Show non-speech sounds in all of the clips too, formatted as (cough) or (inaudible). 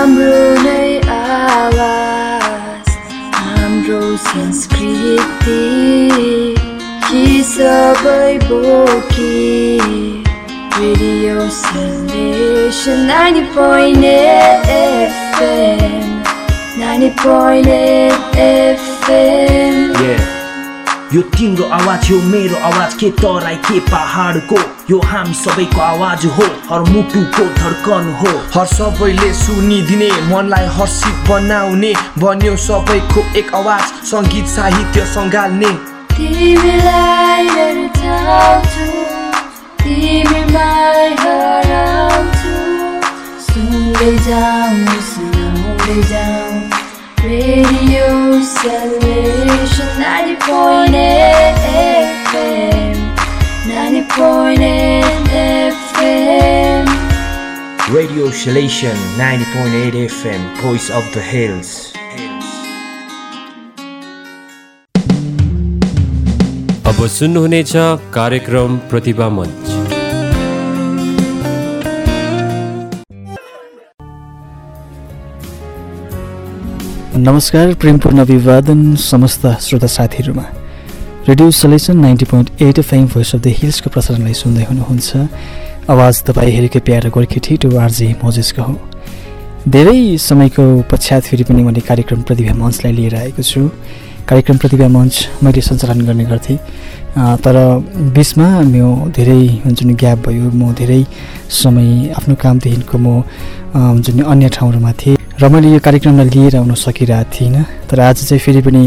हाम्रो नै आवाज हाम्रो संस्कृति कि सबै बोकी radio Sandesh ninety point FM ninety point FM Yeah. यो तिम्रो आवाज हो मेरो आवाज के तराई के पहाडको यो हामी सबैको आवाज हो हर मुटुको धड्कन हो। हर सबैले सुनिदिने मनलाई हर्षित बनाउने बन्यो सबैको एक आवाज सङ्गीत साहित्य सङ्घाल्ने। तिमीलाई ninety point FM ninety point FM Radio Selection 90.8 FM Voice of the Hills. अब सुन्नुहुनेछ कार्यक्रम प्रतिभा मञ्च नमस्कार प्रेमपूर्ण अभिवादन समस्त श्रोता साथीहरूमा। Radio selection ninety point eight five voice of the हिल्सको प्रसारणलाई सुन्दै हुनुहुन्छ। आवाज तपाईँ हेरेको प्यारो गोर्खे ठिटो आरजे मोजेसको हो। धेरै समयको पश्चात फेरि पनि मैले कार्यक्रम प्रतिभा मञ्चलाई लिएर आएको छु। कार्यक्रम प्रतिभा मञ्च मैले सञ्चालन गर्ने गर्थेँ। तर बिचमा म धेरै हुन्छ नि ग्याप भयो म धेरै समय आफ्नो कामदेखिको म हुन्छ नि अन्य ठाउँहरूमा थिएँ। र मैले यो कार्यक्रमलाई लिएर आउन सकिरहेको थिइनँ। तर आज चाहिँ फेरि पनि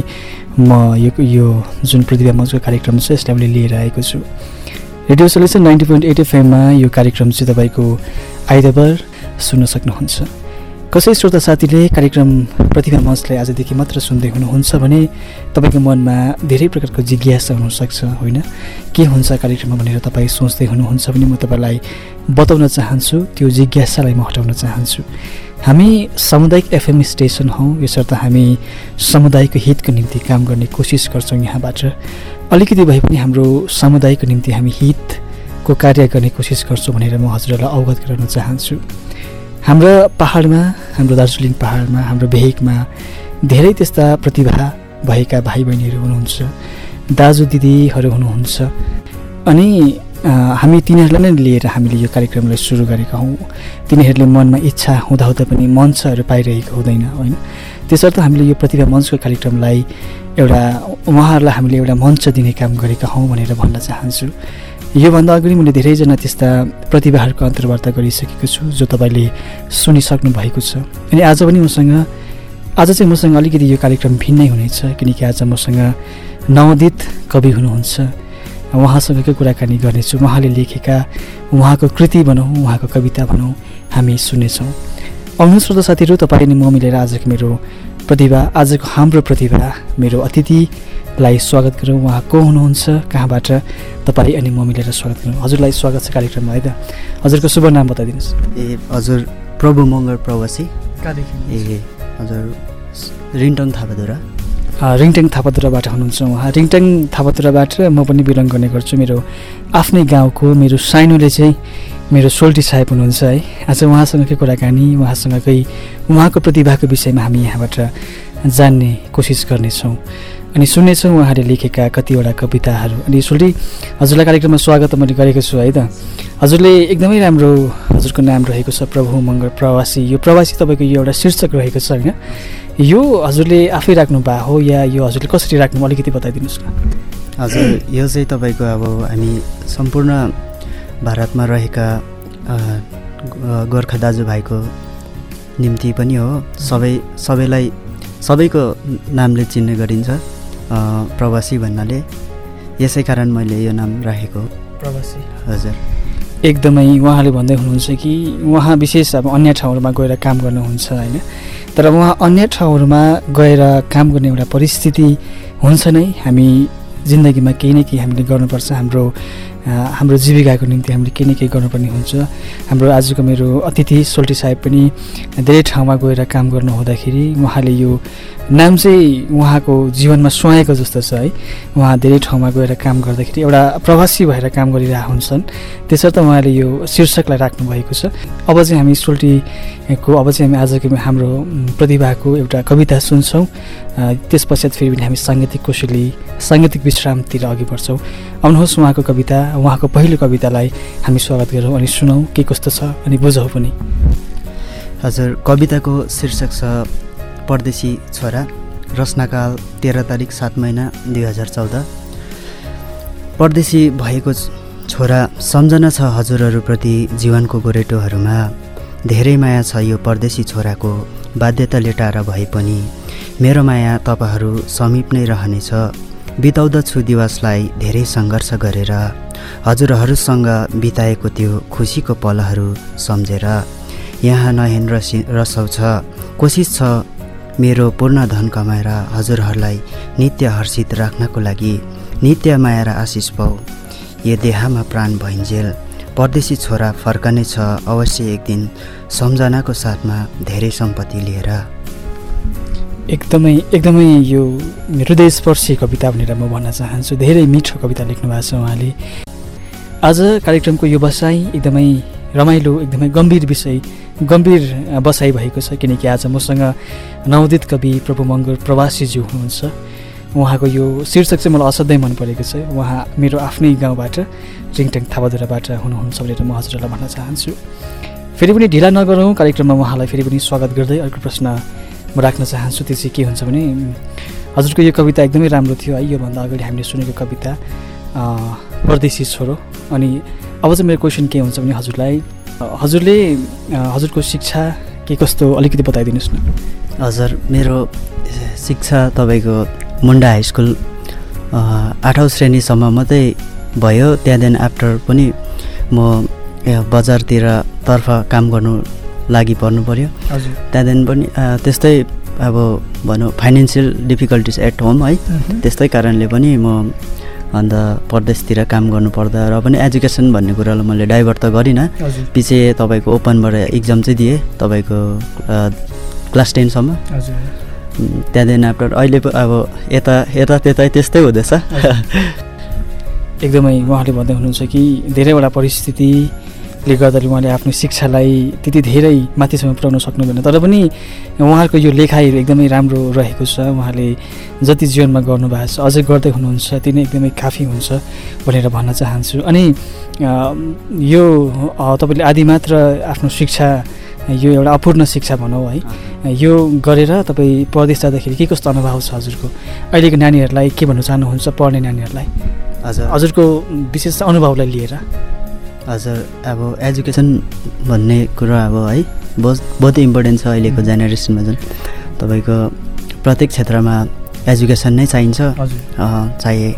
म यो यो जुन प्रतिभा मञ्चको कार्यक्रम छ यसलाई मैले लिएर आएको छु। Radio solution ninety point eight एफएममा यो कार्यक्रम चाहिँ तपाईँको आइतबार सुन्न सक्नुहुन्छ। कसै श्रोता साथीले कार्यक्रम प्रतिभा मञ्चलाई आजदेखि मात्र सुन्दै हुनुहुन्छ भने तपाईँको मनमा धेरै प्रकारको जिज्ञासा हुनसक्छ होइन? के हुन्छ कार्यक्रममा भनेर तपाईँ सोच्दै हुनुहुन्छ भने म तपाईँलाई बताउन चाहन्छु त्यो जिज्ञासालाई म हटाउन चाहन्छु। हामी सामुदायिक एफएम स्टेसन हौँ यसर्थ हामी समुदायको हितको निम्ति काम गर्ने कोसिस गर्छौँ यहाँबाट। अलिकति भए पनि हाम्रो समुदायको निम्ति हामी हितको कार्य गर्ने कोसिस गर्छौँ भनेर म हजुरहरूलाई अवगत गराउन चाहन्छु। हाम्रो पहाडमा हाम्रो दार्जिलिङ पहाडमा हाम्रो भेगमा धेरै त्यस्ता प्रतिभा भएका भाइ बहिनीहरू हुनुहुन्छ दाजु दिदीहरू हुनुहुन्छ। अनि हामी तिनीहरूलाई नै लिएर हामीले यो कार्यक्रमलाई सुरु गरेका हौँ। तिनीहरूले मनमा इच्छा हुँदाहुँदा पनि मञ्चहरू पाइरहेको हुँदैन होइन? त्यसर्थ हामीले यो प्रतिभा मञ्चको कार्यक्रमलाई एउटा उहाँहरूलाई हामीले एउटा मञ्च दिने काम गरेका हौँ भनेर भन्न चाहन्छु। योभन्दा अगाडि मैले धेरैजना त्यस्ता प्रतिभाहरूको अन्तर्वार्ता गरिसकेको छु जो तपाईँले सुनिसक्नु भएको छ। अनि आज पनि मसँग आज चाहिँ मसँग अलिकति यो कार्यक्रम भिन्नै हुनेछ किनकि आज मसँग नवोदित कवि हुनुहुन्छ। उहाँसँगकै कुराकानी गर्नेछु। उहाँले लेखेका उहाँको कृति भनौँ उहाँको कविता भनौँ हामी सुन्नेछौँ। आउनु श्रोता साथीहरू तपाईँ अनि म मिलेर आजको मेरो प्रतिभा आजको हाम्रो प्रतिभा मेरो अतिथिलाई स्वागत गरौँ। उहाँ को हुनुहुन्छ? कहाँबाट? तपाईँ अनि म मिलेर स्वागत गरौँ। हजुरलाई स्वागत छ कार्यक्रममा है त? हजुरको शुभ नाम बताइदिनुहोस्। ए हजुर प्रभु मङ्गल प्रवासी। कहाँदेखि ए हजुर रिन्टङ थापाधुरा। रिङटेङ थापाधुराबाट हुनुहुन्छ उहाँ। रिङटेङ थापाधुराबाट म पनि बिलङ गर्ने गर्छु। मेरो आफ्नै गाउँको मेरो साइनोले चाहिँ मेरो सोल्टी साहेब हुनुहुन्छ है। आज उहाँसँगकै कुराकानी उहाँसँगकै उहाँको प्रतिभाको विषयमा हामी यहाँबाट जान्ने कोसिस गर्नेछौँ। अनि सुन्नेछौँ उहाँले लेखेका कतिवटा कविताहरू। अनि सोल्टी हजुरलाई कार्यक्रममा स्वागत मैले गरेको छु है त। हजुरले एकदमै राम्रो हजुरको नाम रहेको छ प्रभु मङ्गल प्रवासी। यो प्रवासी तपाईँको यो एउटा शीर्षक रहेको छ होइन? यो हजुरले आफै राख्नु भएको हो या यो हजुरले कसरी राख्नु अलिकति बताइदिनुहोस् न। हजुर यो चाहिँ तपाईँको अब हामी सम्पूर्ण भारतमा रहेका गोर्खा दाजुभाइको निम्ति पनि हो। सबै सबैलाई सबैको नामले चिन्ने गरिन्छ। प्रवासी भन्नाले यसै कारण मैले यो नाम राखेको। प्रवासी। हजुर। एकदमै उहाँले भन्दै हुनुहुन्छ कि उहाँ विशेष अब अन्य ठाउँहरूमा गएर काम गर्नुहुन्छ होइन। तर उहाँ अन्य ठाउँहरूमा गएर काम गर्ने एउटा परिस्थिति हुन्छ नै। हामी जिन्दगीमा केही न केही हामीले गर्नुपर्छ हाम्रो हाम्रो जीविकाको निम्ति हामीले केही न केही गर्नुपर्ने हुन्छ। हाम्रो आजको मेरो अतिथि सोल्टी साहेब पनि धेरै ठाउँमा गएर काम गर्नु हुँदाखेरि उहाँले यो नाम चाहिँ उहाँको जीवनमा सुहाएको जस्तो छ है। उहाँ धेरै ठाउँमा गएर काम गर्दाखेरि एउटा प्रवासी भएर काम गरिरहेको हुन्छन्। त्यसर्थ उहाँले यो शीर्षकलाई राख्नु भएको छ। अब चाहिँ हामी सोल्टीको अब चाहिँ हामी आजको हाम्रो प्रतिभाको एउटा कविता सुन्छौँ। त्यस पश्चात फेरि पनि हामी साङ्गीतिक कोशली साङ्गीतिक विश्रामतिर अघि बढ्छौँ। आउनुहोस् उहाँको कविता। उहाँको पहिलो कवितालाई हामी स्वागत गरौँ अनि सुनौँ के कस्तो छ अनि बुझौँ पनि। हजुर कविताको शीर्षक छ परदेशी छोरा रचनाकाल तेह्र तारिक सात महिना दुई हजार चौध। परदेशी भएको छोरा सम्झना छ हजुरहरूप्रति जीवनको गोरेटोहरूमा। धेरै माया छ यो परदेशी छोराको बाध्यता लेटाएर भए पनि। मेरो माया तपाईँहरू समीप नै रहनेछ। बिताउँदछु दिवसलाई धेरै सङ्घर्ष गरेर हजुरहरूसँग बिताएको त्यो खुसीको पलहरू सम्झेर। यहाँ नहेन रसी रसाउँछ कोसिस छ मेरो पूर्ण धन कमाएर हजुरहरूलाई नित्य हर्षित राख्नको लागि। नित्य माया र आशिष पाऊ यो देहामा प्राण भइन्जेल। परदेशी छोरा फर्कने छ। अवश्य एक दिन सम्झनाको साथमा धेरै सम्पत्ति लिएर। एकदमै एकदमै यो हृदयस्पर्शी कविता भनेर म भन्न चाहन्छु। धेरै मिठो कविता लेख्नु भएको छ उहाँले। आज कार्यक्रमको यो बसाइ एकदमै रमाइलो एकदमै गम्भीर विषय गम्भीर बसाइ भएको छ किनकि आज मसँग नवोदित कवि प्रभु मङ्गल प्रवासीज्यू हुनुहुन्छ। उहाँको यो शीर्षक चाहिँ मलाई असाध्यै मन परेको छ। उहाँ मेरो आफ्नै गाउँबाट रिङटेङ थापाधुराबाट हुनुहुन्छ भनेर म हजुरलाई भन्न चाहन्छु। फेरि पनि ढिला नगरौँ कार्यक्रममा उहाँलाई फेरि पनि स्वागत गर्दै अर्को प्रश्न म राख्न चाहन्छु त्यो चाहिँ के हुन्छ भने हजुरको यो कविता एकदमै राम्रो थियो है योभन्दा अगाडि हामीले सुनेको कविता परदेशी छोरो। अनि अब चाहिँ मेरो क्वेसन के हुन्छ भने हजुरलाई हजुरले हजुरको शिक्षा के कस्तो अलिकति बताइदिनुहोस् न। हजुर मेरो शिक्षा तपाईँको मुन्डा हाई स्कुल आठौँ श्रेणीसम्म मात्रै भयो। त्यहाँदेखि आफ्टर पनि म बजारतिर तर्फ काम गर्नु लागि पर्नु पऱ्यो त्यहाँदेखि पनि त्यस्तै अब भनौँ फाइनेन्सियल डिफिकल्टिज एट होम है। त्यस्तै कारणले पनि म अन्त परदेशतिर काम गर्नु पर्दा र पनि एजुकेसन भन्ने कुरालाई मैले डाइभर्ट त गरिनँ। पछि तपाईँको ओपनबाट इक्जाम चाहिँ दिएँ तपाईँको क्लास टेनसम्म। त्यहाँदेखि आफ्टर अहिले अब यता यता त्यतै त्यस्तै हुँदैछ। (laughs) एकदमै उहाँले भन्दै हुनुहुन्छ कि धेरैवटा परिस्थितिले गर्दाखेरि उहाँले आफ्नो शिक्षालाई त्यति धेरै माथिसम्म पुर्याउन सक्नुभएन तर पनि उहाँहरूको यो लेखाइहरू एकदमै राम्रो रहेको छ। उहाँले जति जीवनमा गर्नुभएको छ अझै गर्दै हुनुहुन्छ ती नै एकदमै काफी हुन्छ भनेर भन्न चाहन्छु। अनि यो तपाईँले आदि मात्र आफ्नो शिक्षा यो एउटा अपूर्ण शिक्षा भनौँ है। यो गरेर तपाईँ परदेश जाँदाखेरि के कस्तो अनुभव छ हजुरको? अहिलेको नानीहरूलाई के भन्न चाहनुहुन्छ पढ्ने नानीहरूलाई? हजुर। हजुरको विशेष अनुभवलाई लिएर। हजुर अब एजुकेसन भन्ने कुरो अब है बहुत बहुत इम्पोर्टेन्ट छ अहिलेको जेनेरेसनमा जुन। तपाईँको प्रत्येक क्षेत्रमा एजुकेसन नै चाहिन्छ। चाहे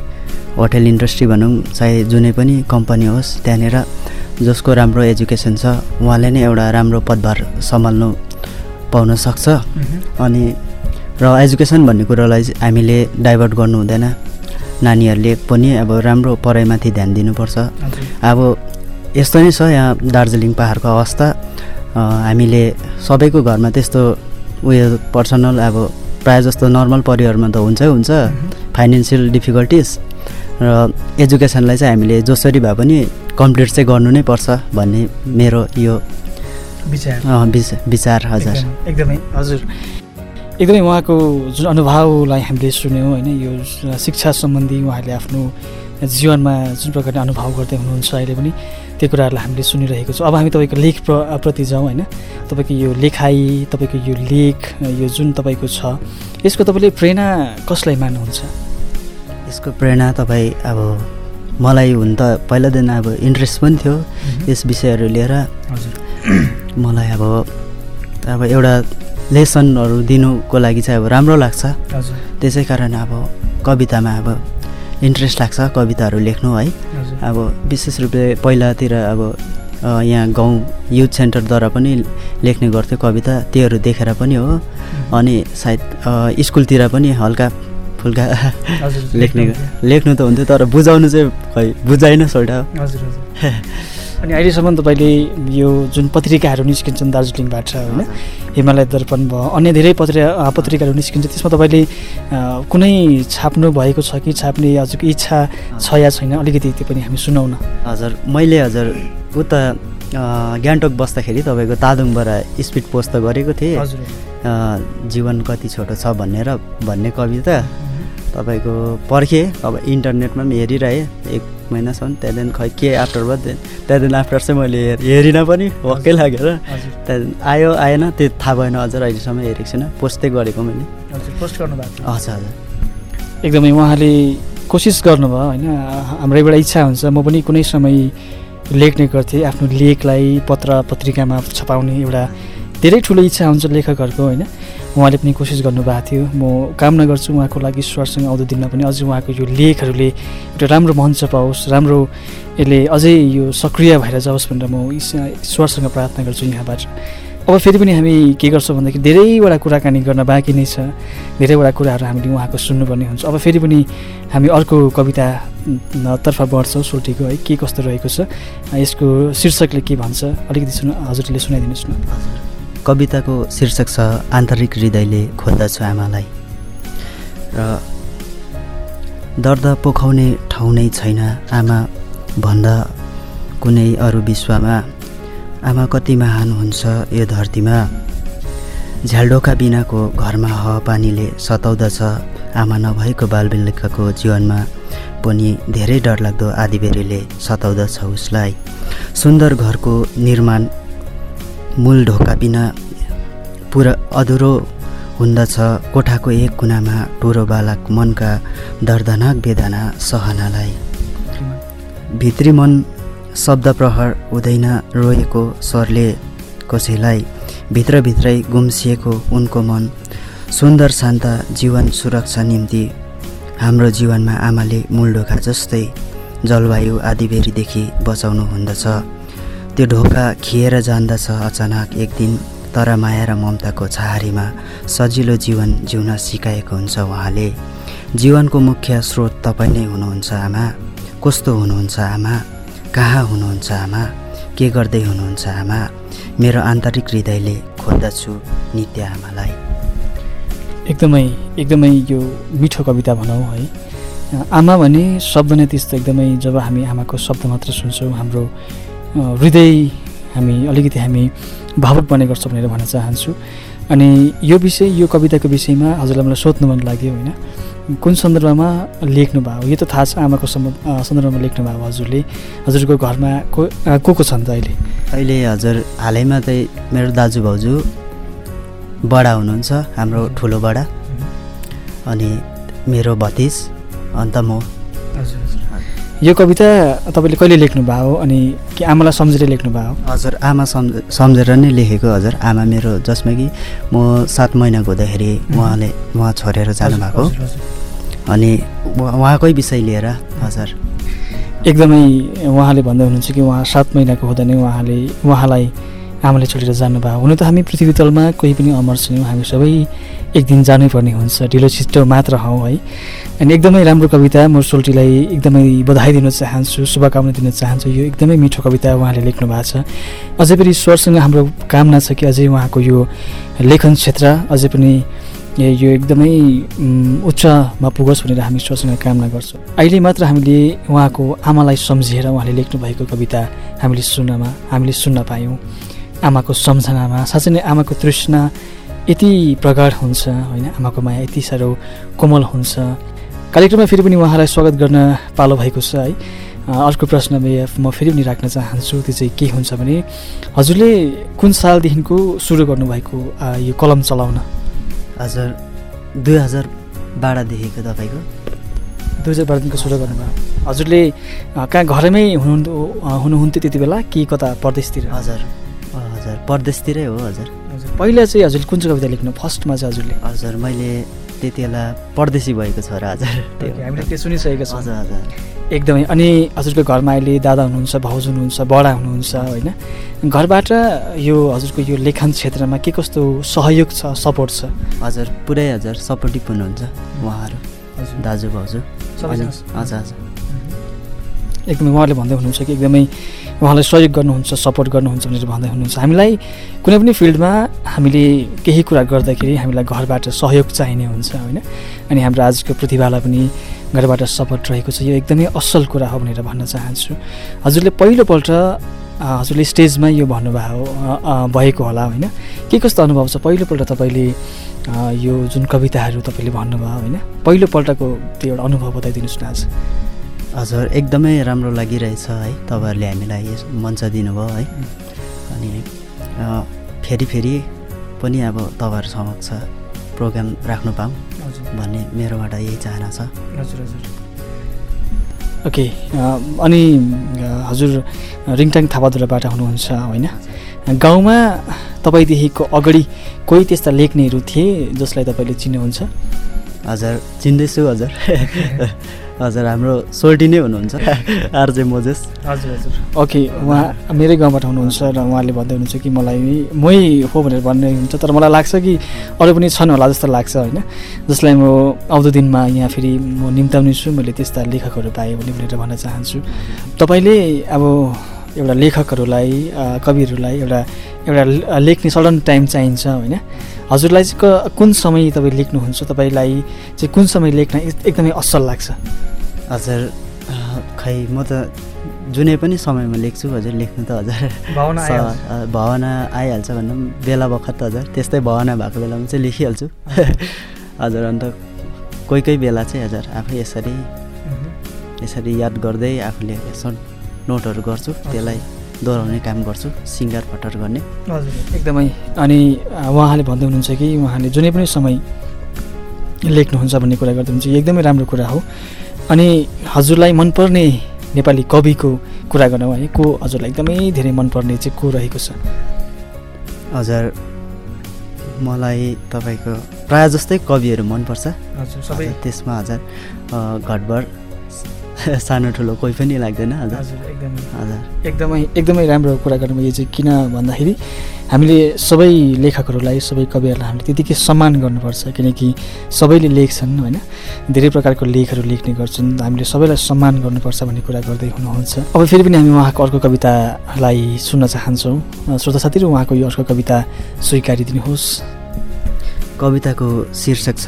होटेल इन्डस्ट्री भनौँ चाहे जुनै पनि कम्पनी होस् त्यहाँनिर जसको राम्रो एजुकेसन छ उहाँले नै एउटा राम्रो पदभार सम्हाल्नु पाउन सक्छ। अनि र एजुकेसन भन्ने कुरोलाई हामीले डाइभर्ट गर्नु हुँदैन। नानीहरूले पनि अब राम्रो पढाइमाथि ध्यान दिनुपर्छ। अब यस्तो नै छ यहाँ दार्जिलिङ पाहाडको अवस्था। हामीले सबैको घरमा त्यस्तो उयो पर्सनल अब प्रायः जस्तो नर्मल परिवारमा त हुन्छै हुन्छ। फाइनेन्सियल डिफिकल्टिज र एजुकेसनलाई चाहिँ हामीले जसरी भए पनि कम्प्लिट चाहिँ गर्नु नै पर्छ भन्ने मेरो यो विचार। विचार हजुर। एकदमै- एकदमै हजुर। एकदमै उहाँको जुन अनुभवलाई हामीले सुन्यौँ होइन यो शिक्षा सम्बन्धी उहाँले आफ्नो जीवनमा जुन प्रकारले अनुभव गर्दै हुनुहुन्छ अहिले पनि त्यो कुराहरूलाई हामीले सुनिरहेको छौँ। अब हामी तपाईँको लेख प्र प्रति जाउँ होइन? तपाईँको यो लेखाइ तपाईँको यो लेख यो जुन तपाईँको छ यसको तपाईँले प्रेरणा कसलाई मान्नुहुन्छ? यसको प्रेरणा तपाईँ अब मलाई हुन त पहिलादेखि अब इन्ट्रेस्ट पनि थियो यस विषयहरू लिएर। (clears throat) मलाई अब अब एउटा लेसनहरू दिनुको लागि चाहिँ अब राम्रो लाग्छ। त्यसै कारण अब कवितामा अब इन्ट्रेस्ट लाग्छ कविताहरू लेख्नु है। अब विशेष रूपले पहिलातिर अब यहाँ गाउँ युथ सेन्टरद्वारा पनि लेख्ने गर्थ्यो कविता त्योहरू देखेर पनि हो। अनि सायद स्कुलतिर पनि हल्का फुल्का लेख्ने लेख्नु त हुन्थ्यो तर बुझाउनु चाहिँ खै सोल्टा हजुर हजुर। (laughs) अनि अहिलेसम्म तपाईँले यो जुन पत्रिकाहरू निस्किन्छन् दार्जिलिङबाट होइन हिमालय दर्पण भयो अन्य धेरै पत्रिका पत्रिकाहरू निस्किन्छ त्यसमा तपाईँले कुनै छाप्नु भएको छ कि छाप्ने हजुरको इच्छा छ या छैन अलिकति त्यो पनि हामी सुनाउन हजुर मैले हजुर उता गान्तोक बस्दाखेरि तपाईँको तादुङबाट स्पिड पोस्ट त गरेको थिएँ। जीवन कति छोटो छ भनेर भन्ने कविता तपाईँको पर्खेँ अब इन्टरनेटमा पनि हेरिरहेँ एक महिनासम्म त्यहाँदेखि खै के आफ्टर भयो त्यहाँदेखि आफ्टर चाहिँ मैले हेर- हेरिनँ पनि वक्कै लागेर। हजुर। त्यहाँदेखि आयो आएन त्यो थाहा भएन अझ अहिलेसम्म हेरेको छुइनँ पोस्टै गरेको मैले। पोस्ट गर्नुभएको हजुर हजुर। एकदमै उहाँले कोसिस गर्नुभयो होइन? हाम्रो एउटा इच्छा हुन्छ। म पनि कुनै समय लेख्ने गर्थेँ। आफ्नो लेखलाई पत्र पत्रिकामा छपाउने एउटा धेरै ठुलो इच्छा हुन्छ लेखकहरूको होइन? उहाँले पनि कोसिस गर्नुभएको थियो। म कामना गर्छु उहाँको लागि ईश्वरसँग आउँदो दिनमा पनि अझै उहाँको यो लेखहरूले एउटा राम्रो मञ्च पाओस् राम्रो यसले अझै यो सक्रिय भएर जाओस् भनेर म ईश- ईश्वरसँग प्रार्थना गर्छु यहाँबाट। अब फेरि पनि हामी के गर्छौँ भन्दाखेरि धेरैवटा कुराकानी गर्न बाँकी नै छ। धेरैवटा कुराहरू हामीले उहाँको सुन्नुपर्ने हुन्छ। अब फेरि पनि हामी अर्को कविता तर्फ बढ्छौँ सोल्टीको है के कस्तो रहेको छ। यसको शीर्षकले के भन्छ अलिकति सुन हजुरले सुनाइदिनुहोस् न। कविताको शीर्षक छ आन्तरिक हृदयले खोज्दछु आमालाई। र दर्द पोखाउने ठाउँ नै छैन आमा भन्दा कुनै अरू विश्वमा। आमा कति महान हुन्छ यो धरतीमा। झ्यालडोका बिनाको घरमा हावापानीले सताउँदछ। आमा नभएको बालबालिकाको जीवनमा पनि धेरै डरलाग्दो आदिबेरीले सताउँदछ उसलाई। सुन्दर घरको निर्माण मूल ढोका बिना पुरा अधुरो हुँदछ कोठाको एक कुनामा टुरो बालक मनका दर्दनाक वेदना सहनालाई। भित्री मन शब्द प्रहर हुँदैन रोएको स्वरले कसैलाई। भित्रभित्रै गुम्सिएको उनको मन। सुन्दर शान्त जीवन सुरक्षा निम्ति हाम्रो जीवनमा आमाले मूल ढोका जस्तै जलवायु आदिबेरीदेखि बचाउनु हुँदछ त्यो ढोका खिएर जान्दछ अचानक एक दिन तर माया र ममताको छहारीमा सजिलो जीवन जिउन सिकाएको हुन्छ उहाँले। जीवनको मुख्य स्रोत तपाईँ नै हुनुहुन्छ आमा। कस्तो हुनुहुन्छ आमा? कहाँ हुनुहुन्छ आमा? के गर्दै हुनुहुन्छ आमा? मेरो आन्तरिक हृदयले खोज्दछु नित्य आमालाई। एकदमै एकदमै यो मिठो कविता भनौँ है। आमा भने शब्द नै त्यस्तो एकदमै जब हामी आमाको शब्द मात्र सुन्छौँ हाम्रो हृदय हामी अलिकति हामी भावुक बन्ने गर्छौँ भनेर भन्न चाहन्छु। अनि यो विषय यो कविताको विषयमा हजुरलाई मलाई सोध्नु मन लाग्यो होइन। कुन सन्दर्भमा लेख्नु भयो? यो त थाहा छ आमाको सन्दर्भमा लेख्नु भयो हजुरले। हजुरको घरमा को को छन् त अहिले? अहिले हजुर हालैमा चाहिँ मेरो दाजु भाउजू बडा हुनुहुन्छ हाम्रो ठुलो बडा। अनि मेरो भतिज अन्त म। यो कविता तपाईँले कहिले लेख्नु भयो अनि के आमालाई सम्झेर लेख्नु भयो हजुर आमा सम्झ सम्झेर नै लेखेको हजुर। आमा मेरो जसमा कि म सात महिनाको हुँदाखेरि उहाँले उहाँ छोडेर जानुभएको। अनि उहाँ- उहाँकै विषय लिएर हजुर। एकदमै उहाँले भन्दै हुनुहुन्छ कि उहाँ सात महिनाको हुँदा नै उहाँले उहाँलाई आमाले छोडेर जानुभयो। हुन त हामी पृथ्वी तलमा कोही पनि अमर छैनौँ हामी सबै एक दिन जानैपर्ने हुन्छ। ढिलो छिटो मात्र हौँ है। अनि एकदमै राम्रो कविता म सोल्टीलाई एकदमै बधाई दिन चाहन्छु शुभकामना दिन चाहन्छु। यो एकदमै मिठो कविता उहाँले लेख्नु भएको छ। अझै पनि ईश्वरसँग हाम्रो कामना छ कि अझै उहाँको यो लेखन क्षेत्र अझै पनि यो एकदमै उच्चमा पुगोस् भनेर हामी ईश्वरसँग कामना गर्छौँ। अहिले मात्र हामीले उहाँको आमालाई सम्झेर उहाँले लेख्नु भएको कविता हामीले सुन्नमा हामीले सुन्न पायौँ। आमाको सम्झनामा साँच्चै नै आमाको तृष्णा यति प्रगाढ हुन्छ होइन? आमाको माया यति साह्रो कोमल हुन्छ। कार्यक्रममा फेरि पनि उहाँलाई स्वागत गर्न पालो भएको छ है? अर्को प्रश्न मे- म फेरि पनि राख्न चाहन्छु त्यो चाहिँ के हुन्छ भने हजुरले कुन सालदेखिको सुरु गर्नुभएको यो कलम चलाउन? हजुर दुई हजार बाह्रदेखिको तपाईँको। दुई हजार बाह्रदेखिको सुरु गर्नुभयो हजुरले कहाँ घरमै हुनुहुन्थ्यो हुनुहुन्थ्यो त्यति बेला? कि कता परदेशतिर? हजुर। हजुर परदेशतिरै हो हजुर। हजुर पहिला चाहिँ हजुरले कुन चाहिँ कविता लेख्नु? फर्स्टमा चाहिँ हजुरले? हजुर मैले त्यति बेला परदेशी भएको छ र हजुर त्यो। हामीले त्यो सुनिसकेका छौँ। हजुर हजुर। एकदमै अनि हजुरको घरमा अहिले दादा हुनुहुन्छ भाउजू हुनुहुन्छ बडा हुनुहुन्छ होइन? घरबाट यो हजुरको यो लेखन क्षेत्रमा के कस्तो सहयोग छ सपोर्ट छ? हजुर पुरै हजुर सपोर्टिभ हुनुहुन्छ उहाँहरू। हजुर। दाजु भाउजू हजुर हजुर। एकदमै उहाँले भन्दै हुनुहुन्छ कि एकदमै उहाँलाई सहयोग गर्नुहुन्छ सपोर्ट गर्नुहुन्छ भनेर भन्दै हुनुहुन्छ। हामीलाई कुनै पनि फिल्डमा हामीले केही कुरा गर्दाखेरि हामीलाई घरबाट सहयोग चाहिने हुन्छ होइन? अनि हाम्रो आजको प्रतिभालाई पनि घरबाट सपोर्ट रहेको छ। यो एकदमै असल कुरा हो भनेर भन्न चाहन्छु। हजुरले पहिलोपल्ट हजुरले स्टेजमा यो भन्नुभयो भएको होला होइन? के कस्तो अनुभव छ? पहिलोपल्ट तपाईँले यो जुन कविताहरू तपाईँले भन्नुभयो होइन? पहिलोपल्टको त्यो एउटा अनुभव बताइदिनुहोस् न आज। हजुर एकदमै राम्रो लागिरहेछ है तपाईँहरूले हामीलाई यस मञ्च दिनुभयो है। अनि फेरि फेरि पनि अब तपाईँहरू समक्ष प्रोग्राम राख्नु पाऊँ भन्ने मेरोबाट यही चाहना छ। हजुर हजुर। ओके अनि हजुर रिङटाङ थापादुराबाट हुनुहुन्छ होइन? गाउँमा तपाईँदेखिको अगाडि कोही त्यस्ता लेख्नेहरू थिए जसलाई तपाईँले चिन्नुहुन्छ? हजुर चिन्दैछु हजुर। (laughs) हजुर हाम्रो सोल्टी नै हुनुहुन्छ। (laughs) RJ Moses. हजुर हजुर। ओके उहाँ मेरै गाउँबाट हुनुहुन्छ र उहाँले भन्दै हुनुहुन्छ कि मलाई मै हो भनेर भन्ने हुन्छ तर मलाई लाग्छ कि अरू पनि छन् होला जस्तो लाग्छ होइन। जसलाई म आउँदो दिनमा यहाँ फेरि म निम्ताउने छु मैले त्यस्ता लेखकहरू पाएँ भने भनेर भन्न चाहन्छु। तपाईँले अब एउटा लेखकहरूलाई कविहरूलाई एउटा एउटा लेख्ने सडन टाइम चाहिन्छ होइन। हजुरलाई चाहिँ क- कुन समय तपाईँ लेख्नुहुन्छ? तपाईँलाई चाहिँ कुन समय लेख्न एक- एकदमै असल लाग्छ? हजुर खै म त जुनै पनि समयमा लेख्छु हजुर लेख्नु त हजुर। भावना आइहाल्छ। अ, भावना आइहाल्छ भन्दा पनि बेला बखत हजुर त्यस्तै भावना भएको बेलामा चाहिँ लेखिहाल्छु। (laughs) हजुर अन्त कोही कोही बेला चाहिँ हजुर आफै यसरी यसरी याद गर्दै आफूले यसो नोटहरू गर्छु त्यसलाई दोहोऱ्याउने काम गर्छु सिङ्गार पटर गर्ने। हजुर एकदमै। अनि उहाँले भन्दै हुनुहुन्छ कि उहाँले जुनै पनि समय लेख्नुहुन्छ भन्ने कुरा गर्दै हुनुहुन्छ एकदमै राम्रो कुरा हो। अनि हजुरलाई मनपर्ने नेपाली कविको कुरा गर्नु है। को हजुरलाई एकदमै धेरै मनपर्ने चाहिँ को रहेको छ? हजुर मलाई तपाईँको प्रायः जस्तै कविहरू मनपर्छ। हजुर हजुर, त्यसमा हजुर अ, घटबड (laughs) सानो ठुलो कोही पनि लाग्दैन हजुर। एकदमै। हजुर। एकदमै एकदमै राम्रो कुरा गर्नुभयो यो चाहिँ किन भन्दाखेरि हामीले सबै लेखकहरूलाई सबै कविहरूलाई हामीले त्यतिकै सम्मान गर्नुपर्छ किनकि सबैले लेख्छन् होइन? धेरै प्रकारको लेखहरू लेख्ने गर्छन्। हामीले सबैलाई सम्मान गर्नुपर्छ भन्ने कुरा गर्दै हुनुहुन्छ। अब फेरि पनि हामी उहाँको अर्को कवितालाई सुन्न चाहन्छौँ। श्रोता साथीहरू उहाँको यो अर्को कविता स्वीकारिदिनुहोस्। कविताको शीर्षक छ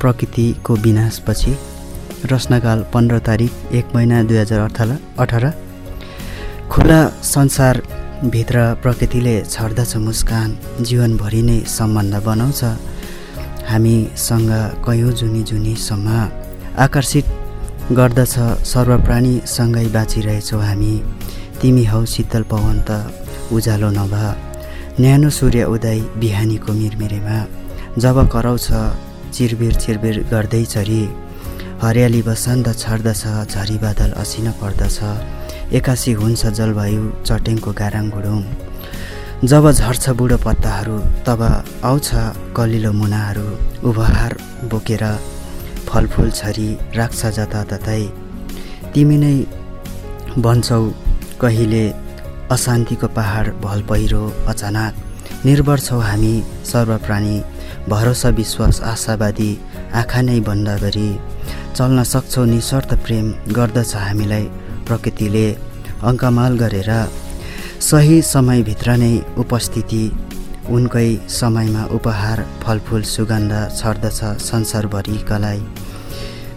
प्रकृतिको विनाशपछि। रचनाकाल पन्ध्र तारिक एक महिना दुई हजार अठार अठार। खुला संसारभित्र प्रकृतिले छर्दछ मुस्कान जीवनभरि नै सम्बन्ध बनाउँछ। हामीसँग कयौँ जुनी जुनीसम्म आकर्षित गर्दछ सर्वप्राणीसँगै बाँचिरहेछौ हामी। तिमी हौ शीतल पवन त उज्यालो नभए न्यानो सूर्य उदय बिहानीको मिरमिरेमा। जब कराउँछ चिरबिर चिरबिर गर्दै चरी हरियाली बसन्त छर्दछ झरी बादल असिना पर्दछ। एक्कासी हुन्छ जलवायु चट्याङको गाराङ गुडुङ जब झर्छ बुढो पत्ताहरू तब आउँछ कलिलो मुनाहरू। उपहार बोकेर फलफुल छरी राख्छ जताततै। तिमी नै बन्छौ कहिले अशान्तिको पहाड भल पहिरो अचानक। निर्भर छौ हामी सर्वप्राणी। भरोसा विश्वास आशावादी आँखा नै बन्द गरी चल्न सक्छौ निस्वार्थ प्रेम गर्दछ हामीलाई प्रकृतिले अङ्कमाल गरेर। सही समयभित्र नै उपस्थिति उनकै समयमा उपहार फलफुल सुगन्ध छर्दछ संसारभरिकालाई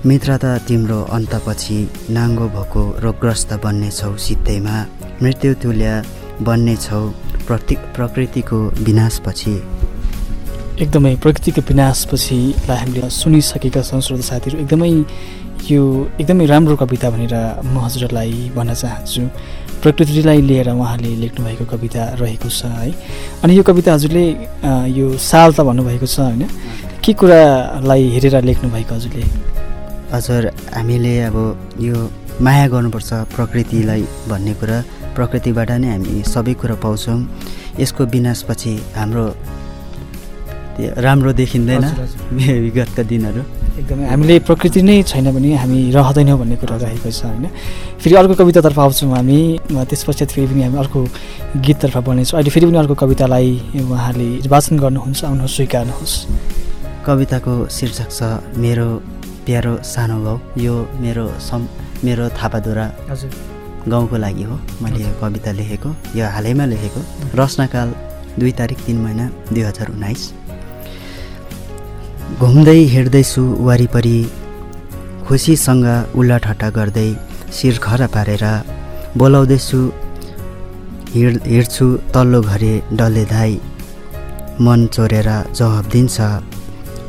मित्रता तिम्रो अन्तपछि नाङ्गो भएको रोगग्रस्त बन्नेछौ सित्तैमा मृत्यु तुल्य बन्नेछौ प्रति प्रकृतिको विनाशपछि। एकदमै प्रकृतिको विनाशपछिलाई हामीले सुनिसकेका छौँ श्रोता साथीहरू। एकदमै यो एकदमै राम्रो कविता भनेर म हजुरलाई भन्न चाहन्छु। प्रकृतिलाई लिएर उहाँले लेख्नुभएको कविता रहेको छ है। अनि यो कविता हजुरले यो साल त भन्नुभएको छ होइन? के कुरालाई हेरेर लेख्नुभएको हजुरले? हजुर हामीले अब यो माया गर्नुपर्छ प्रकृतिलाई भन्ने कुरा प्रकृतिबाट नै हामी सबै कुरा पाउँछौँ। यसको विनाशपछि हाम्रो राम्रो देखिँदैन। (laughs) विगतका दिनहरू। एकदमै हामीले प्रकृति नै छैन भने हामी रहँदैनौँ भन्ने कुरा रहेको छ होइन? फेरि अर्को कवितातर्फ आउँछौँ हामी। त्यस पश्चात फेरि पनि हामी अर्को गीततर्फ बढ्नेछौँ। अहिले फेरि पनि अर्को कवितालाई उहाँले वाचन गर्नुहुन्छ। आउनुहोस् स्वीकार्नुहोस्। कविताको शीर्षक छ मेरो प्यारो सानो गाउँ यो मेरो सम मेरो थापाधुरा हजुर। गाउँको लागि हो। मैले यो कविता लेखेको यो हालैमा लेखेको। रचनाकाल दुई तारिक तिन महिना दुई हजार उन्नाइस। घुम्दै हिँड्दैछु वरिपरि खुसीसँग उल्लाठट्टा गर्दै शिर खरा पारेर बोलाउँदैछु हिँड हिँड्छु तल्लो घरे डल्ले धाई। मन चोरेर जवाब दिन्छ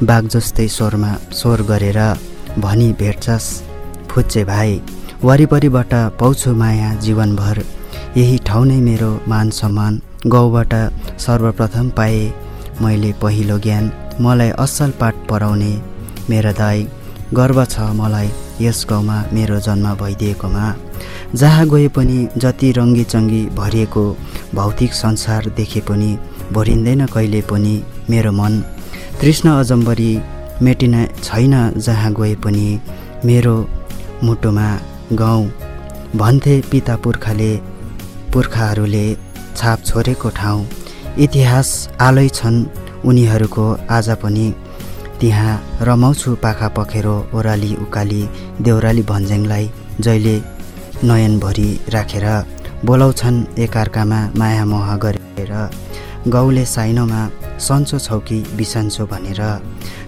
बाघ जस्तै स्वरमा स्वर गरेर भनी भेट्छस् फुच्चे भाइ वरिपरिबाट पाउँछु माया जीवनभर। यही ठाउँ नै मेरो मान सम्मान। गाउँबाट सर्वप्रथम पाएँ मैले पहिलो ज्ञान। मलाई असल पाठ पढाउने मेरा दाई गर्व छ मलाई यस गाउँमा मेरो जन्म भइदिएकोमा। जहाँ गए पनि जति रङ्गीचङ्गी भरिएको भौतिक संसार देखे पनि भरिँदैन कहिले पनि मेरो मन। तृष्ण अजम्बरी मेटिन छैन जहाँ गए पनि मेरो मुटुमा गाउँ। भन्थे पिता पुर्खाले पुर्खाहरूले छाप छोडेको ठाउँ। इतिहास आलै छन् उनीहरूको आज पनि त्यहाँ रमाउँछु पाखा पखेरो ओह्राली उकाली देउराली भन्ज्याङलाई जहिले नयनभरि राखेर बोलाउँछन् एकअर्कामा माया मोह गरेर। गाउँले साइनोमा सन्चो छौ कि बिसन्चो भनेर।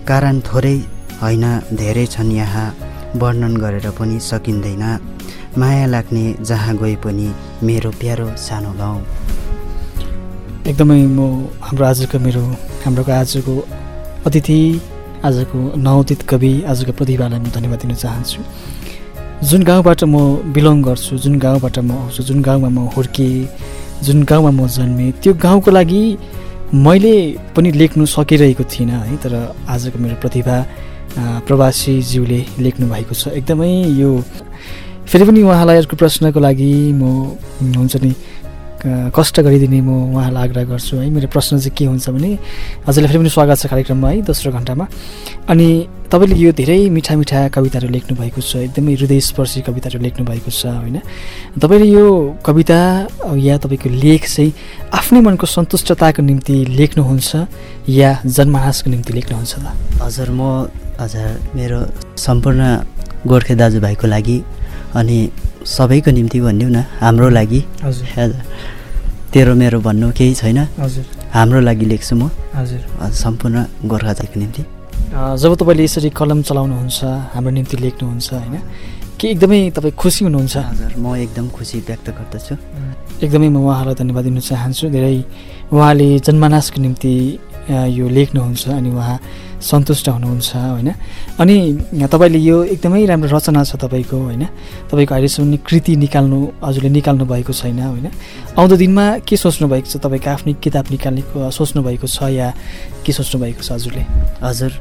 कारण थोरै होइन धेरै छन् यहाँ वर्णन गरेर पनि सकिँदैन। माया लाग्ने जहाँ गए पनि मेरो प्यारो सानो गाउँ एकदमै म हाम्रो आजको मेरो हाम्रो आजको अतिथि आजको नवोदित कवि आजको प्रतिभालाई म धन्यवाद दिन चाहन्छु। जुन गाउँबाट म बिलोङ गर्छु जुन गाउँबाट म आउँछु जुन गाउँमा म हुर्किएँ जुन गाउँमा म जन्मेँ त्यो गाउँको लागि मैले पनि लेख्नु सकिरहेको थिइनँ है तर आजको मेरो प्रतिभा अ, प्रवासीज्यूले लेख्नु भएको छ। एकदमै यो फेरि पनि उहाँलाई अर्को प्रश्नको लागि म हुन्छ नि कष्ट गरिदिने म उहाँलाई आग्रह गर्छु है। मेरो प्रश्न चाहिँ के हुन्छ भने हजुरलाई फेरि पनि स्वागत छ कार्यक्रममा है दोस्रो घन्टामा। अनि तपाईँले यो धेरै मिठा मिठा कविताहरू लेख्नु भएको छ एकदमै हृदयस्पर्शी कविताहरू लेख्नु भएको छ होइन। तपाईँले यो कविता या तपाईँको लेख चाहिँ आफ्नै मनको सन्तुष्टताको निम्ति लेख्नुहुन्छ या जनमानसको निम्ति लेख्नुहुन्छ त? हजुर म हजुर मेरो सम्पूर्ण गोर्खे दाजुभाइको लागि अनि सबैको निम्ति भनिदिउँ न हाम्रो लागि। हजुर। तेरो मेरो भन्नु केही छैन। हजुर। हाम्रो लागि लेख्छु म। हजुर। सम्पूर्ण गोर्खा जातिको निम्ति जब तपाईँले यसरी कलम चलाउनुहुन्छ हाम्रो निम्ति लेख्नुहुन्छ होइन? के एकदमै तपाईँ खुसी हुनुहुन्छ? हजुर म एकदम खुसी व्यक्त गर्दछु। एकदमै म उहाँलाई धन्यवाद दिन चाहन्छु। धेरै उहाँले जनमानसको निम्ति यो लेख्नुहुन्छ अनि उहाँ सन्तुष्ट हुनुहुन्छ होइन? अनि तपाईँले यो एकदमै राम्रो रचना छ तपाईँको होइन? तपाईँको अहिलेसम्म कृति निकाल्नु हजुरले निकाल्नु भएको छैन होइन? आउँदो दिनमा के सोच्नु भएको छ? तपाईँको आफ्नै किताब निकाल्ने सोच्नु भएको छ या के सोच्नु भएको छ हजुरले? हजुर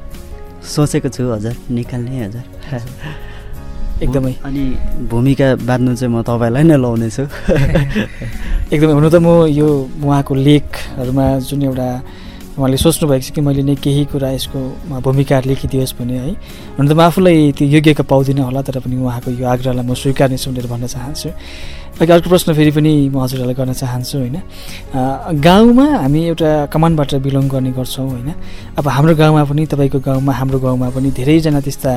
सोचेको छु हजुर निकाल्ने हजुर। (laughs) एकदमै। अनि भूमिका बाँध्नु चाहिँ म तपाईँलाई नै लाउनेछु। (laughs) एकदमै। हुनु त म यो उहाँको लेखहरूमा जुन एउटा उहाँले सोच्नु भएको छ कि मैले नै केही कुरा यसको भूमिका लेखिदियोस् भने है। हुन त म आफूलाई त्यो योग्यको पाउँदिनँ होला तर पनि उहाँको यो आग्रहलाई म स्वीकार्नेछु भनेर भन्न चाहन्छु। अघि अर्को प्रश्न फेरि पनि म हजुरहरूलाई गर्न चाहन्छु होइन? गाउँमा हामी एउटा कमानबाट बिलोङ गर्ने गर्छौँ होइन? अब हाम्रो गाउँमा पनि तपाईँको गाउँमा हाम्रो गाउँमा पनि धेरैजना त्यस्ता